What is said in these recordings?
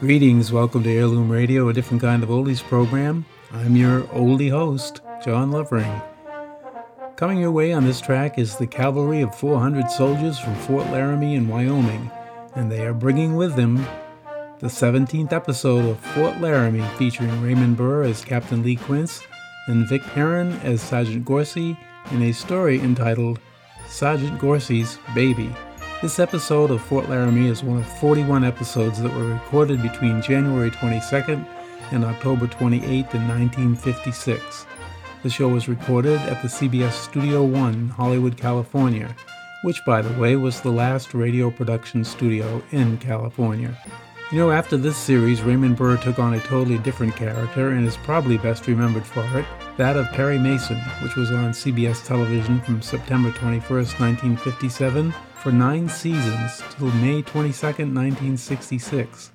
Greetings, welcome to Heirloom Radio, a different kind of oldies program. I'm your oldie host, John Lovering. Coming your way on this track is the cavalry of 400 soldiers from Fort Laramie in Wyoming, and they are bringing with them the 17th episode of Fort Laramie featuring Raymond Burr as Captain Lee Quince and Vic Perrin as Sergeant Gorsey in a story entitled Sergeant Gorsey's Baby. This episode of Fort Laramie is one of 41 episodes that were recorded between January 22nd and October 28th in 1956. The show was recorded at the CBS Studio One, Hollywood, California, which, by the way, was the last radio production studio in California. You know, after this series, Raymond Burr took on a totally different character and is probably best remembered for it that of Perry Mason, which was on CBS television from September 21st, 1957 for nine seasons till May 22, 1966,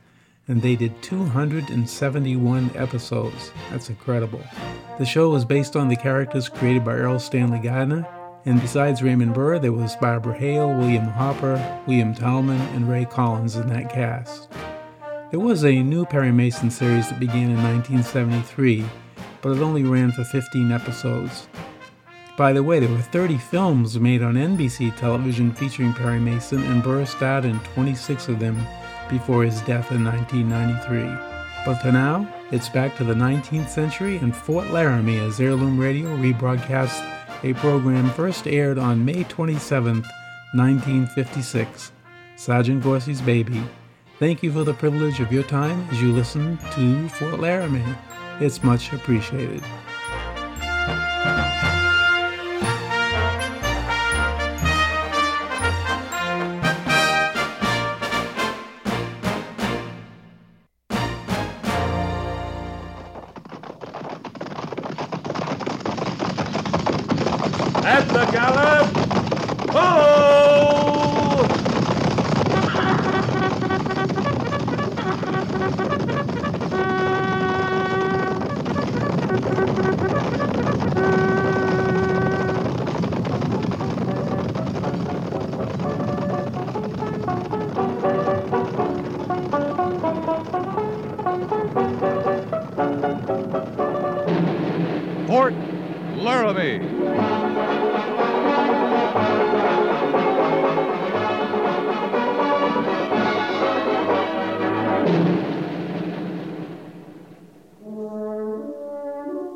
and they did 271 episodes. That's incredible. The show was based on the characters created by Erle Stanley Gardner, and besides Raymond Burr, there was Barbara Hale, William Hopper, William Talman, and Ray Collins in that cast. There was a new Perry Mason series that began in 1973, but it only ran for 15 episodes. By the way, there were 30 films made on NBC television featuring Perry Mason, and Burr starred in 26 of them before his death in 1993. But for now, it's back to the 19th century and Fort Laramie as Heirloom Radio rebroadcasts a program first aired on May 27, 1956, Sergeant Gorsey's Baby. Thank you for the privilege of your time as you listen to Fort Laramie. It's much appreciated.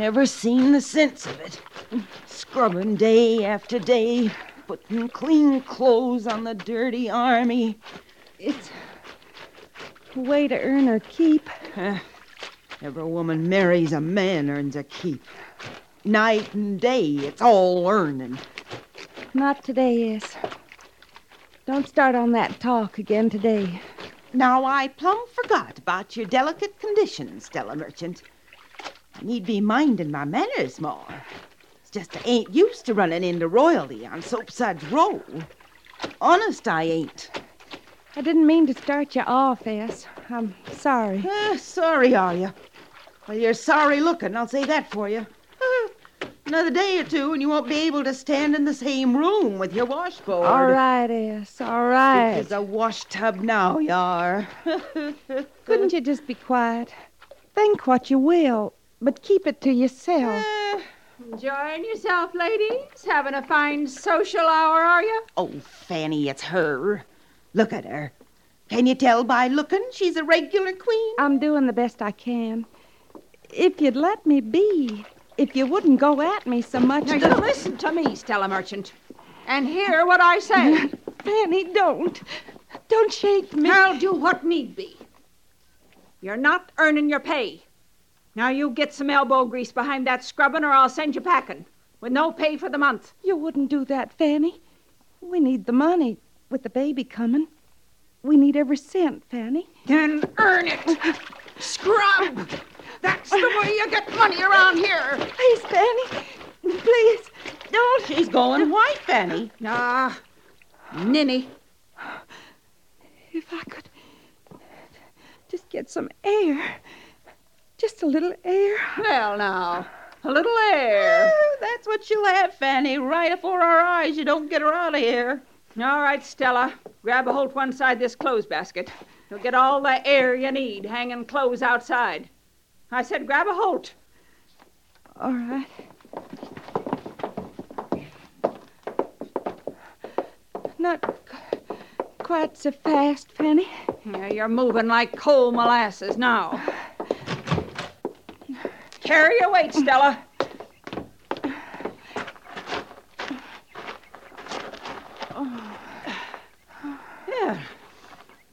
Never seen the sense of it. Scrubbing day after day, putting clean clothes on the dirty army. It's a way to earn her keep. Uh, every woman marries a man earns a keep. Night and day, it's all earning. Not today, is. Don't start on that talk again today. Now I plumb forgot about your delicate condition, Stella Merchant. I need be minding my manners more. It's just I ain't used to running into royalty on Soapsuds Row. Honest, I ain't. I didn't mean to start you off, S. I'm sorry. Uh, sorry, are you? Well, you're sorry looking, I'll say that for you. Another day or two, and you won't be able to stand in the same room with your washboard. All right, S. All right. There's a wash tub now, you are. Couldn't you just be quiet? Think what you will, but keep it to yourself. Uh, Enjoying yourself, ladies? Having a fine social hour, are you? oh, Fanny, it's her. Look at her. Can you tell by looking she's a regular queen? I'm doing the best I can. If you'd let me be. if you wouldn't go at me so much. Now, you listen to me, Stella Merchant, and hear what I say. Fanny, don't. Don't shake me. I'll do what need be. You're not earning your pay. Now you get some elbow grease behind that scrubbing, or I'll send you packing with no pay for the month. You wouldn't do that, Fanny. We need the money with the baby coming. We need every cent, Fanny. Then earn it. Scrub. That's the way you get money around here. Please, Fanny. Please, don't. She's going white, Fanny. Ah, ninny. If I could just get some air. Just a little air. Well, now, a little air. Oh, that's what you'll have, Fanny, right afore our eyes. You don't get her out of here. All right, Stella. Grab a hold one side this clothes basket. You'll get all the air you need hanging clothes outside. I said grab a hold. All right. Not qu- quite so fast, Fanny. Yeah, you're moving like cold molasses now. Carry your weight, Stella. Yeah.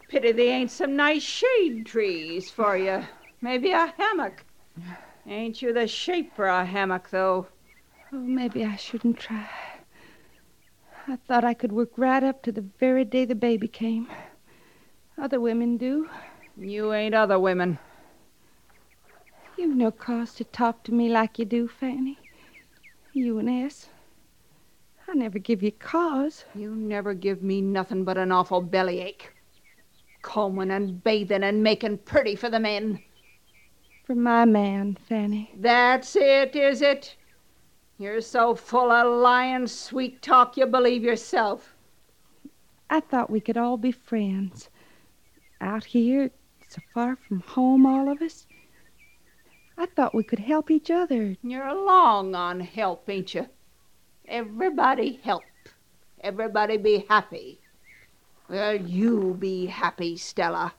Pity they ain't some nice shade trees for you. Maybe a hammock. Ain't you the shape for a hammock, though? Oh, maybe I shouldn't try. I thought I could work right up to the very day the baby came. Other women do. You ain't other women. You've no cause to talk to me like you do, Fanny. You and S. I never give you cause. You never give me nothing but an awful bellyache. Combing and bathing and making pretty for the men. For my man, Fanny. That's it, is it? You're so full of lying sweet talk you believe yourself. I thought we could all be friends. Out here, so far from home, all of us. I thought we could help each other. You're long on help, ain't you? Everybody help. Everybody be happy. Well, you be happy, Stella.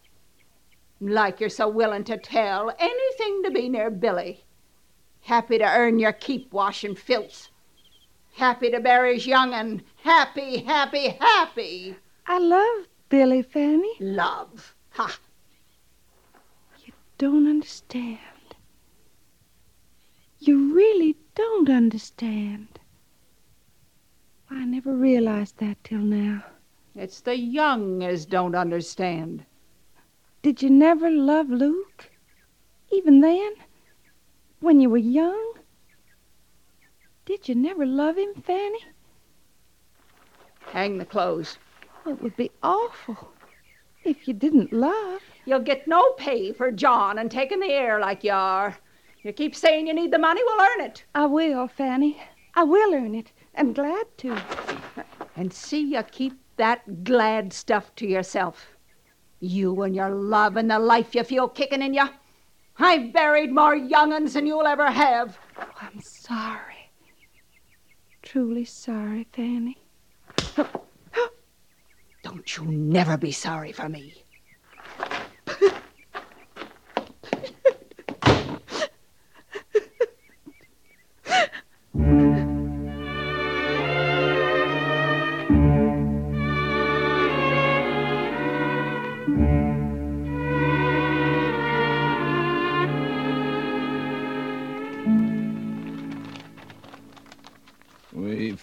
Like you're so willing to tell anything to be near Billy. Happy to earn your keep washing filth. Happy to bear his young'un. Happy, happy, happy. I love Billy, Fanny. Love. Ha! You don't understand. You really don't understand. I never realized that till now. It's the young as don't understand. Did you never love Luke? Even then? When you were young? Did you never love him, Fanny? Hang the clothes. It would be awful if you didn't love. You'll get no pay for John and taking the air like you are. You keep saying you need the money, we'll earn it. I will, Fanny. I will earn it, and glad to. And see you keep that glad stuff to yourself. You and your love and the life you feel kicking in you. I've buried more young'uns than you'll ever have. Oh, I'm sorry. Truly sorry, Fanny. Don't you never be sorry for me.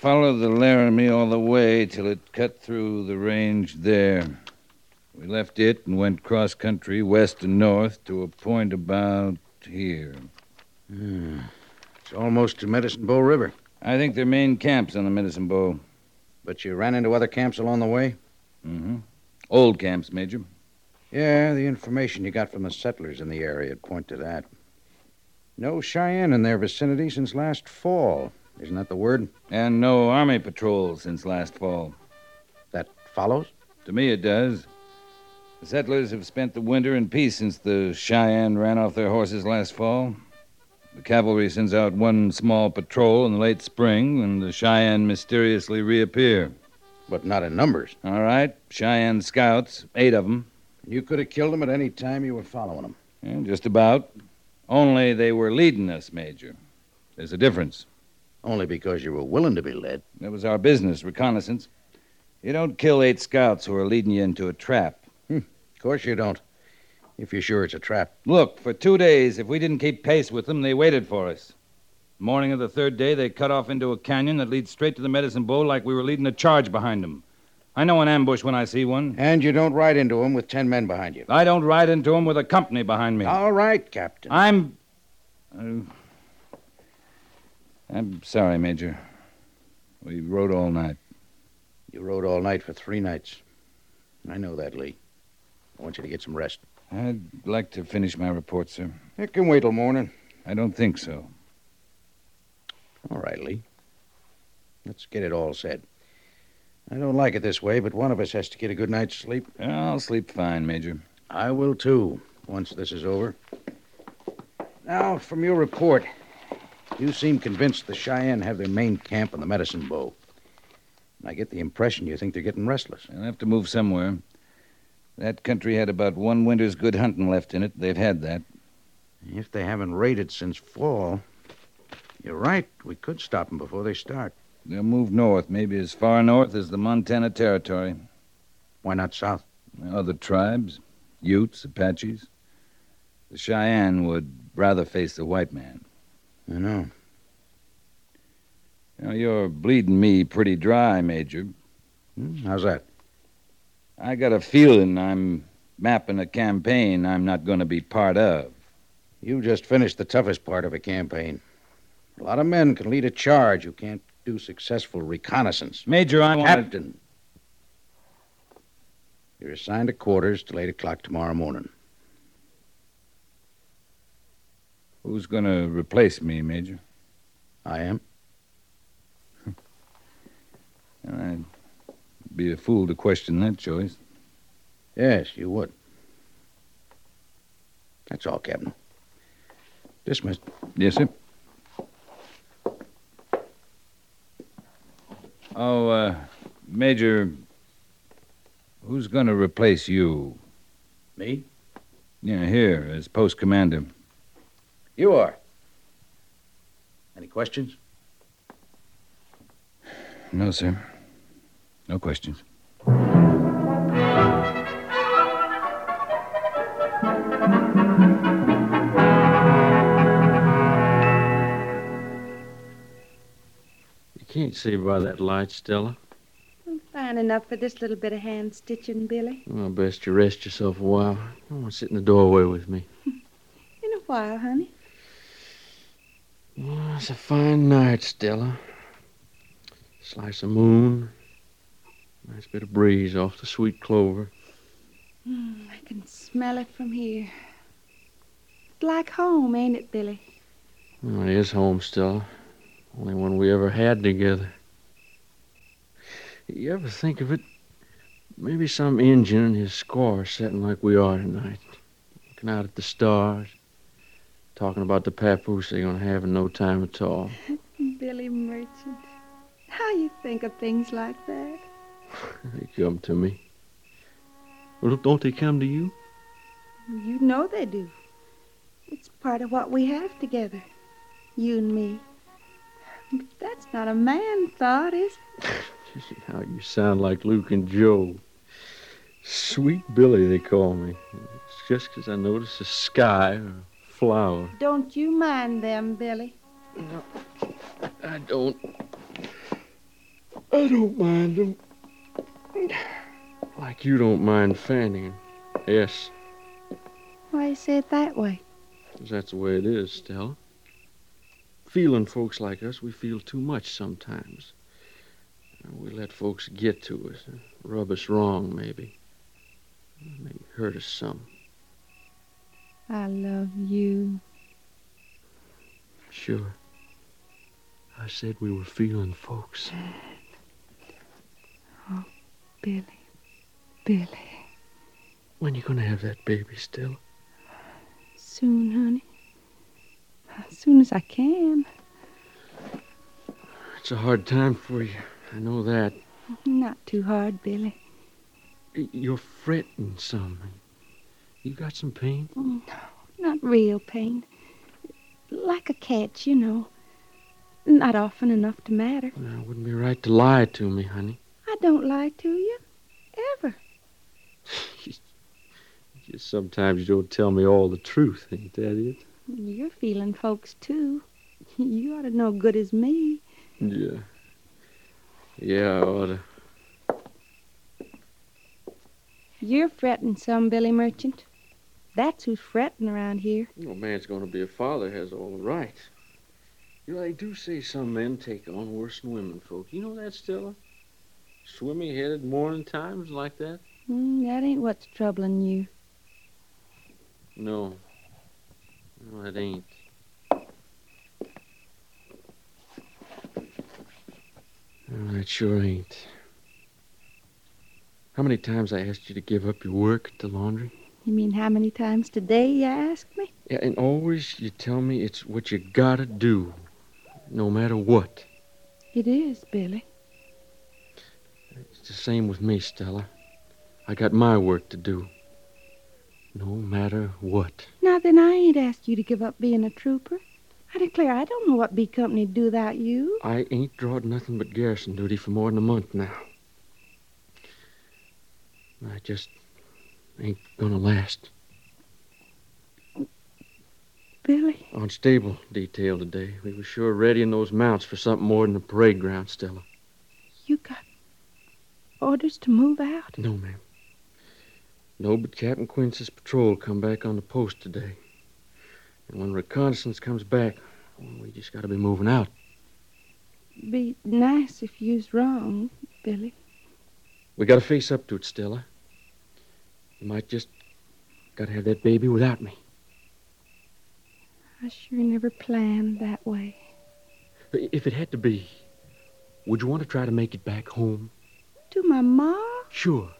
Followed the Laramie all the way till it cut through the range there. We left it and went cross country, west and north, to a point about here. It's almost to Medicine Bow River. I think their main camp's on the Medicine Bow. But you ran into other camps along the way? Mm-hmm. Old camps, Major. Yeah, the information you got from the settlers in the area would point to that. No Cheyenne in their vicinity since last fall. Isn't that the word? And no Army patrol since last fall. That follows? To me, it does. The settlers have spent the winter in peace since the Cheyenne ran off their horses last fall. The cavalry sends out one small patrol in the late spring, and the Cheyenne mysteriously reappear. But not in numbers. All right, Cheyenne scouts, eight of them. You could have killed them at any time you were following them. Yeah, just about. Only they were leading us, Major. There's a difference. Only because you were willing to be led. That was our business, reconnaissance. You don't kill eight scouts who are leading you into a trap. Of course you don't. If you're sure it's a trap. Look, for two days, if we didn't keep pace with them, they waited for us. Morning of the third day, they cut off into a canyon that leads straight to the Medicine Bow like we were leading a charge behind them. I know an ambush when I see one. And you don't ride into him with ten men behind you. I don't ride into them with a company behind me. All right, Captain. I'm. Uh, I'm sorry, Major. We rode all night. You rode all night for three nights. I know that, Lee. I want you to get some rest. I'd like to finish my report, sir. It can wait till morning. I don't think so. All right, Lee. Let's get it all said. I don't like it this way, but one of us has to get a good night's sleep. I'll sleep fine, Major. I will, too, once this is over. Now, from your report, you seem convinced the Cheyenne have their main camp on the Medicine Bow. And I get the impression you think they're getting restless. They'll have to move somewhere. That country had about one winter's good hunting left in it. They've had that. If they haven't raided since fall, you're right. We could stop them before they start. They'll move north, maybe as far north as the Montana Territory. Why not south? Other tribes, Utes, Apaches. The Cheyenne would rather face the white man. I know. You know, you're bleeding me pretty dry, Major. Hmm, how's that? I got a feeling I'm mapping a campaign I'm not going to be part of. You just finished the toughest part of a campaign. A lot of men can lead a charge who can't do successful reconnaissance. Major, I want Captain. You're assigned to quarters till 8 o'clock tomorrow morning. Who's going to replace me, Major? I am. I'd be a fool to question that choice. Yes, you would. That's all, Captain. Dismissed. Yes, sir. Oh, uh, Major, who's going to replace you? Me? Yeah, here, as post commander. You are. Any questions? No, sir. No questions. You can't see by that light, Stella. I'm Fine enough for this little bit of hand stitching, Billy. Well, best you rest yourself a while. Come on, sit in the doorway with me. In a while, honey. It's a fine night, Stella. Slice of moon. Nice bit of breeze off the sweet clover. Mm, I can smell it from here. It's like home, ain't it, Billy? Well, it is home, Stella. Only one we ever had together. You ever think of it? Maybe some Injun and his squaw sitting like we are tonight, looking out at the stars, talking about the papoose they're gonna have in no time at all. Billy Merchant. How you think of things like that? They come to me. Well, don't they come to you? You know they do. It's part of what we have together. You and me. But that's not a man thought, is it? How you sound like Luke and Joe. Sweet Billy, they call me. It's just 'cause I notice the sky flower. Don't you mind them, Billy. No, I don't. I don't mind them. Like you don't mind Fanny. Yes, Why you say it that way? 'cause that's the way it is, Stella. Feeling folks like us, we feel too much sometimes. We let folks get to us, rub us wrong, maybe. Maybe hurt us some. I love you. Sure. I said we were feeling folks. Oh, Billy. Billy. When you gonna have that baby, still? Soon, honey. As soon as I can. It's a hard time for you. I know that. Not too hard, Billy. You're fretting some. You got some pain? No, not real pain. Like a catch, you know. Not often enough to matter. Now, it wouldn't be right to lie to me, honey. I don't lie to you. Ever. Just sometimes you don't tell me all the truth, ain't that it? You're feeling folks, too. You ought to know good as me. Yeah. Yeah, I oughta. You're fretting some, Billy Merchant. That's who's fretting around here. No man's gonna be a father has all the right. You know, they do say some men take on worse than women folk. You know that, Stella? Swimmy headed morning times like that? Mm, that ain't what's troubling you. No. No, it ain't. No, it sure ain't. How many times I asked you to give up your work at the laundry? You mean how many times today you ask me? Yeah, and always you tell me it's what you gotta do, no matter what. It is, Billy. It's the same with me, Stella. I got my work to do, no matter what. Now then, I ain't asked you to give up being a trooper. I declare, I don't know what B Company'd do without you. I ain't drawed nothing but garrison duty for more than a month now. I just ain't gonna last. Billy, On stable detail today, we was sure readying those mounts for something more than a parade ground, Stella. you got orders to move out. No, ma'am. No, but Captain Quince's patrol come back on the post today. And when reconnaissance comes back, well, we just gotta be moving out. Be nice if you's wrong, Billy. We gotta face up to it, Stella. You might just gotta have that baby without me. I sure never planned that way. If it had to be, would you want to try to make it back home? To my ma? Sure.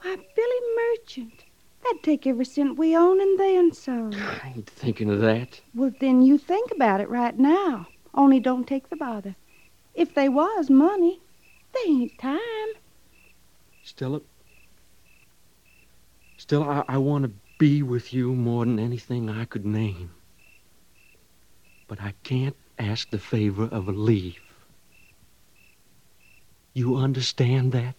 Why, Billy Merchant. That'd take every cent we own and then some. I ain't thinking of that. Well, then you think about it right now. Only don't take the bother. If they was money, they ain't time. Stella. Stella, I, I want to be with you more than anything I could name. But I can't ask the favor of a leave. You understand that?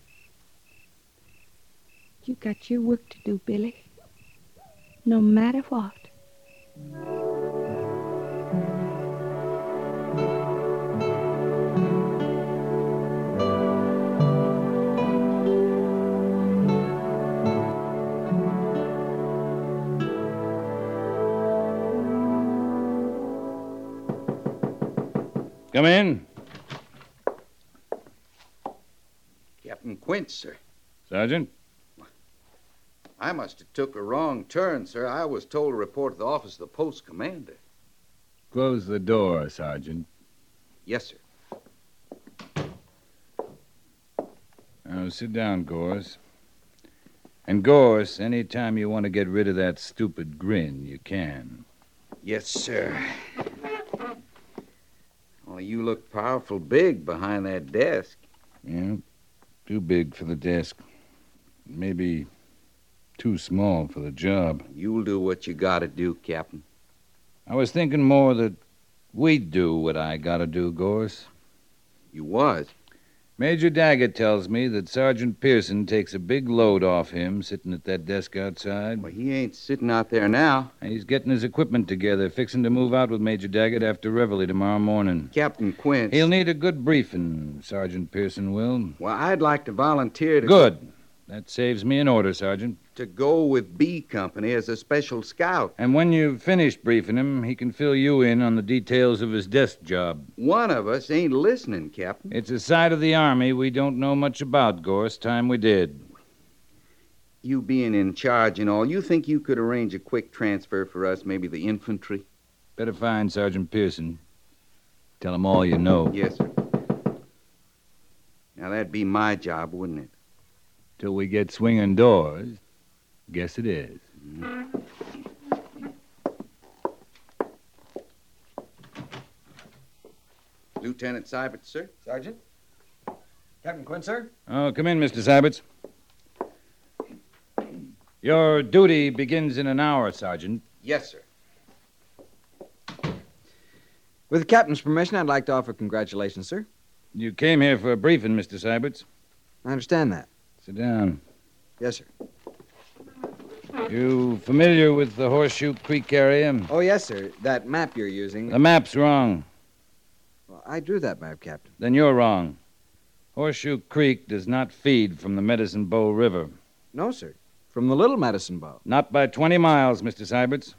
You got your work to do, Billy. No matter what. Come in. Captain Quince, sir. Sergeant? I must have took a wrong turn, sir. I was told to report to the office of the post commander. Close the door, Sergeant. Yes, sir. Now, sit down, Gorse. And, Gorse, any time you want to get rid of that stupid grin, you can. Yes, sir. You look powerful big behind that desk. Yeah, too big for the desk. Maybe too small for the job. You'll do what you gotta do, Captain. I was thinking more that we'd do what I gotta do, Gorse. You was. Major Daggett tells me that Sergeant Pearson takes a big load off him sitting at that desk outside. Well, he ain't sitting out there now. And he's getting his equipment together, fixing to move out with Major Daggett after reveille tomorrow morning. Captain Quince. He'll need a good briefing, Sergeant Pearson will. Well, I'd like to volunteer to Good. That saves me an order, Sergeant. to go with B Company as a special scout. And when you've finished briefing him, he can fill you in on the details of his desk job. One of us ain't listening, Captain. It's a side of the Army we don't know much about, Gorse. Time we did. You being in charge and all, you think you could arrange a quick transfer for us, maybe the infantry? Better find Sergeant Pearson. Tell him all you know. Yes, sir. Now, that'd be my job, wouldn't it? Till we get swinging doors. Guess it is. Lieutenant Seibert, sir? Sergeant? Captain Quinn, sir? Oh, come in, Mr. Siberts. Your duty begins in an hour, Sergeant. Yes, sir. With the captain's permission, I'd like to offer congratulations, sir. You came here for a briefing, Mr. Siberts. I understand that. Sit down. Yes, sir. You familiar with the Horseshoe Creek area? Oh, yes, sir. That map you're using. The map's wrong. Well, I drew that map, Captain. Then you're wrong. Horseshoe Creek does not feed from the Medicine Bow River. No, sir. From the Little Medicine Bow. Not by 20 miles, Mr. Siberts.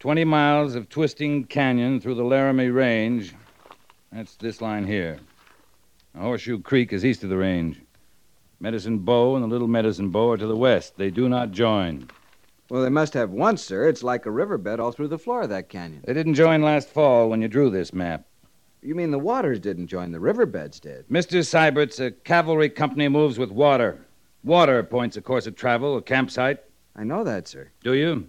20 miles of twisting canyon through the Laramie Range. That's this line here. Now, Horseshoe Creek is east of the range. Medicine Bow and the Little Medicine Bow are to the west. They do not join. Well, they must have once, sir. It's like a riverbed all through the floor of that canyon. They didn't join last fall when you drew this map. You mean the waters didn't join, the riverbeds did? Mr. Siberts, a cavalry company moves with water. Water points a course of travel, a campsite. I know that, sir. Do you?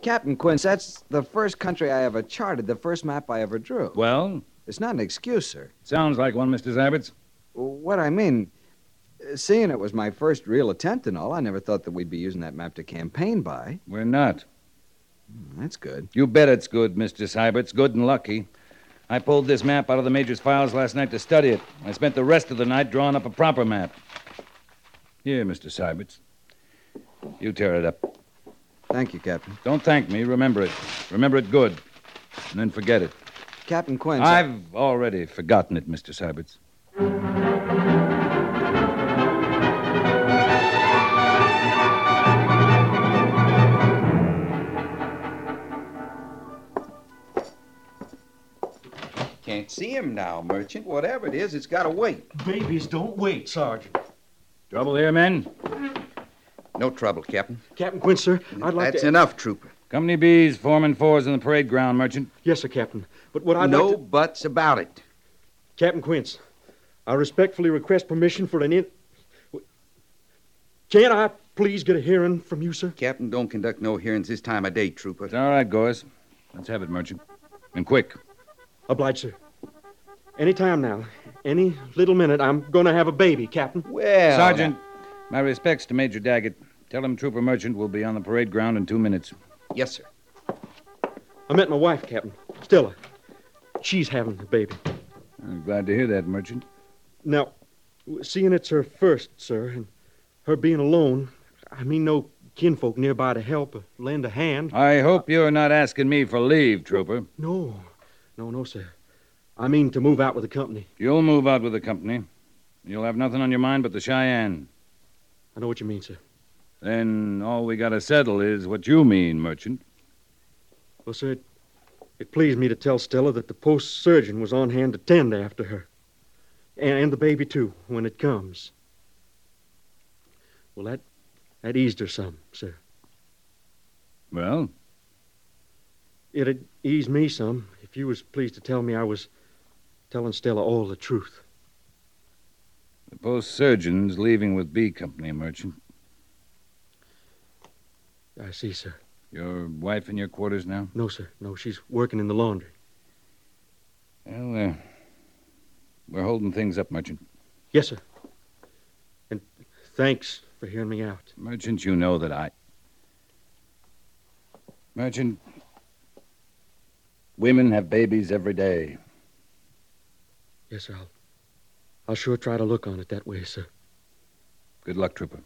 Captain Quince, that's the first country I ever charted, the first map I ever drew. Well, It's not an excuse, sir. sounds like one, Mr. Siberts. What I mean, seeing it was my first real attempt and all, I never thought that we'd be using that map to campaign by. We're not. Hmm, that's good. You bet it's good, Mr. Siberts. Good and lucky. I pulled this map out of the Major's files last night to study it. I spent the rest of the night drawing up a proper map. Here, Mr. Siberts. You tear it up. Thank you, Captain. Don't thank me. Remember it. Remember it good. And then forget it. Captain Quince. I- I've already forgotten it, Mr. Siberts. Can't see him now, Merchant. Whatever it is, it's got to wait. Babies don't wait, Sergeant. Trouble here, men? No trouble, Captain. Captain Quince, sir, I'd like to. That's to... enough, Trooper. Company B's, foreman fours in the parade ground, Merchant. Yes, sir, Captain. But what I'd no like to... buts about it. Captain Quince, I respectfully request permission for an in... Can't I please get a hearing from you, sir? Captain don't conduct no hearings this time of day, Trooper. It's all right, Gorse. Let's have it, Merchant. And quick. Obliged, sir. Any time now, any little minute, I'm going to have a baby, Captain. Well, Sergeant, my respects to Major Daggett. Tell him Trooper Merchant will be on the parade ground in two minutes. Yes, sir. I met my wife, Captain. Stella. She's having the baby. I'm glad to hear that, Merchant. Now, seeing it's her first, sir, and her being alone, I mean no kinfolk nearby to help or lend a hand. I hope you're not asking me for leave, Trooper. No, no, no, sir. I mean to move out with the company. You'll move out with the company. You'll have nothing on your mind but the Cheyenne. I know what you mean, sir. Then all we gotta settle is what you mean, Merchant. Well, sir, it, it pleased me to tell Stella that the post surgeon was on hand to tend after her. And, and the baby, too, when it comes. Well, that, that eased her some, sir. Well, It'd ease me some if you was pleased to tell me I was telling Stella all the truth. the post surgeon's leaving with B Company, Merchant. I see, sir. Your wife in your quarters now? No, sir. No, she's working in the laundry. Well, uh, we're holding things up, Merchant. Yes, sir. And thanks for hearing me out. Merchant, you know that I. Merchant, women have babies every day. Yes, sir. I'll, I'll sure try to look on it that way, sir. Good luck, Trooper.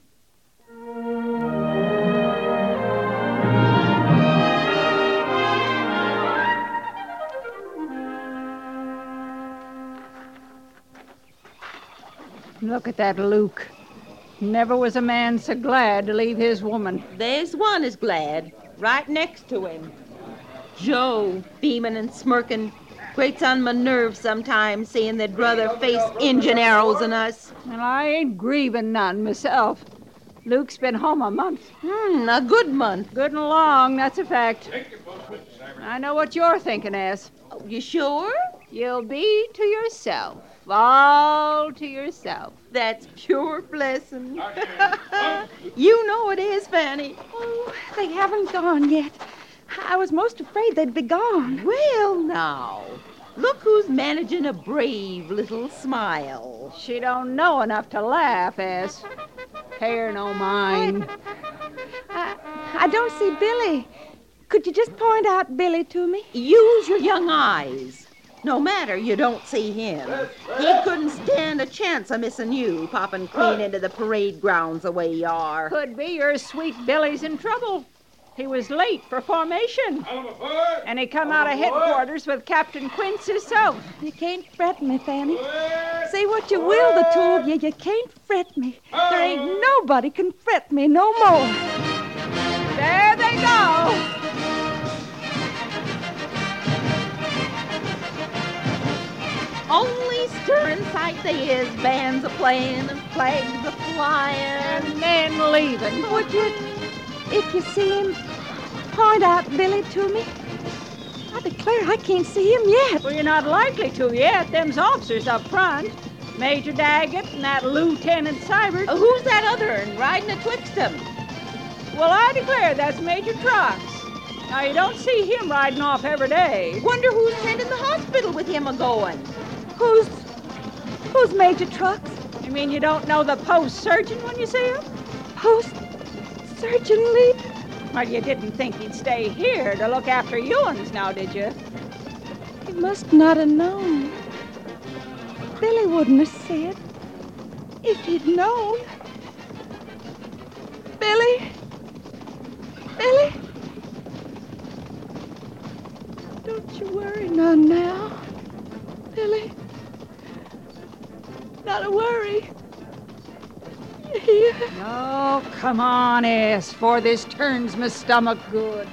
Look at that Luke. Never was a man so glad to leave his woman. There's one is glad, right next to him. Joe, beaming and smirking, grates on my nerves sometimes seeing that brother face engine arrows in us. And I ain't grieving none myself. Luke's been home a month. Hmm, a good month. Good and long, that's a fact. I know what you're thinking, Ass. You sure? You'll be to yourself. All to yourself. That's pure blessing. you know it is, Fanny. Oh, they haven't gone yet. I was most afraid they'd be gone. Well, now, look who's managing a brave little smile. She don't know enough to laugh, as her no mind. I, I don't see Billy. Could you just point out Billy to me? Use your young eyes. No matter you don't see him. He couldn't stand a chance of missing you, popping clean into the parade grounds the way you are. Could be your sweet Billy's in trouble. He was late for formation. And he come out of headquarters with Captain Quince himself. You can't fret me, Fanny. Say what you will, the two of you, you can't fret me. There ain't nobody can fret me no more. There they go. Only stirring sight they is, bands a playing and flags a flying. And then leaving. Would you, if you see him, point out Billy to me? I declare I can't see him yet. Well, you're not likely to yet. Them's officers up front. Major Daggett and that Lieutenant Cybert. Uh, who's that other one riding atwixt 'em? Well, I declare that's Major Trucks. Now, you don't see him riding off every day. Wonder who's tending the hospital with him a going. Who's, who's Major Trucks? You mean you don't know the post surgeon when you see him? Post Lee? Well, you didn't think he'd stay here to look after Ewans now, did you? He must not have known. Billy wouldn't have said. If he'd known. Billy? Billy? Don't you worry none now. Billy? Not a worry. You? Oh, come on, S, for this turns my stomach good.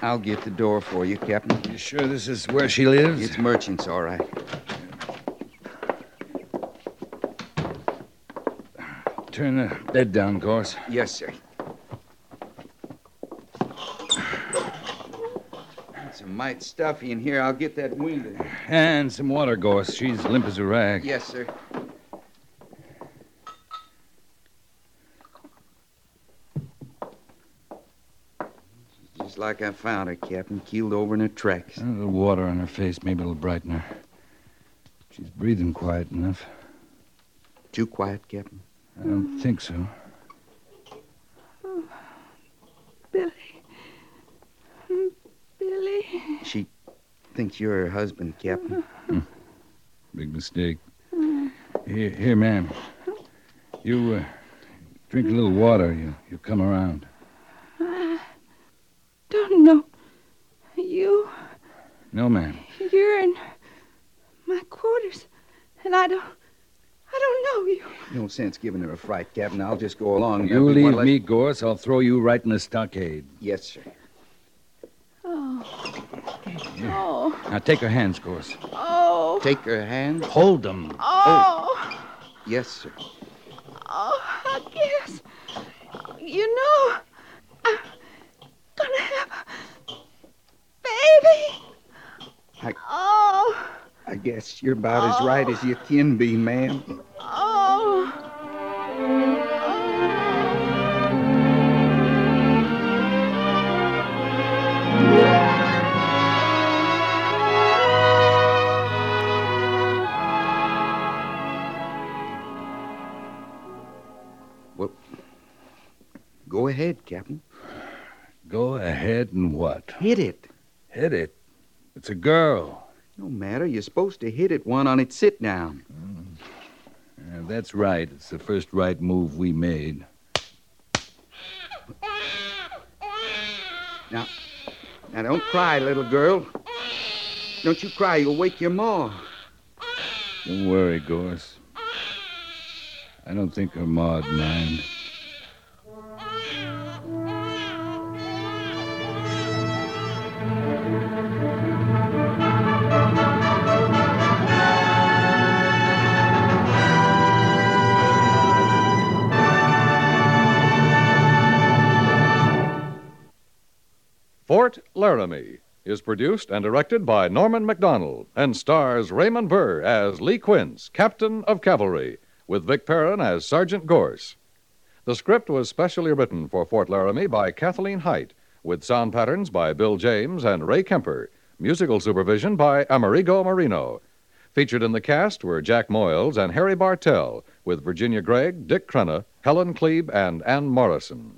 I'll get the door for you, Captain. You sure this is where she lives? It's merchants, all right. Turn the bed down, Gorse. Yes, sir. It's a mite stuffy in here. I'll get that window. And some water, Gorse. She's limp as a rag. Yes, sir. Just like I found her, Captain, keeled over in her tracks. A little water on her face. Maybe it'll brighten her. She's breathing quiet enough. Too quiet, Captain? I don't think so. Oh, Billy. Mm, Billy. She thinks you're her husband, Captain. Big mistake. Here, here, ma'am. You uh, drink a little water. You you come around. I don't know. You, No, ma'am. you're in my quarters, and I don't, I don't know you. No sense giving her a fright, Captain. I'll just go along. You leave one less- me, Gorse. I'll throw you right in the stockade. Yes, sir. Oh. Oh. Now take her hands, Gorse. Oh. Take her hands. Hold them. Oh. Yes, sir. Oh, I guess. You know, I'm gonna have a baby. I, Oh. I guess you're about as right as you can be, ma'am. Hit it. Hit it. It's a girl. No matter. You're supposed to hit it one on its sit down. Mm. Yeah, that's right. It's the first right move we made. Now, now don't cry, little girl. Don't you cry. You'll wake your ma. Don't worry, Gorse. I don't think her ma'd mind. Laramie is produced and directed by Norman Macdonnell and stars Raymond Burr as Lee Quince, Captain of Cavalry, with Vic Perrin as Sergeant Gorse. The script was specially written for Fort Laramie by Kathleen Hite, with sound patterns by Bill James and Ray Kemper, Musical supervision by Amerigo Marino. Featured in the cast were Jack Moyles and Harry Bartell, with Virginia Gregg, Dick Crenna, Helen Kleeb, and Ann Morrison.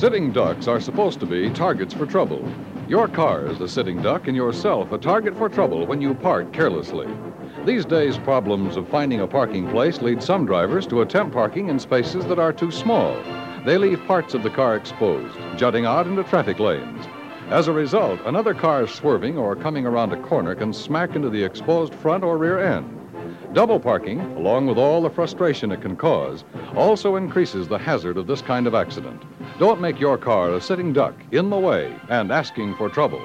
Sitting ducks are supposed to be targets for trouble. Your car is a sitting duck and yourself a target for trouble when you park carelessly. These days, problems of finding a parking place lead some drivers to attempt parking in spaces that are too small. They leave parts of the car exposed, jutting out into traffic lanes. As a result, another car swerving or coming around a corner can smack into the exposed front or rear end. Double parking, along with all the frustration it can cause, also increases the hazard of this kind of accident. Don't make your car a sitting duck in the way and asking for trouble.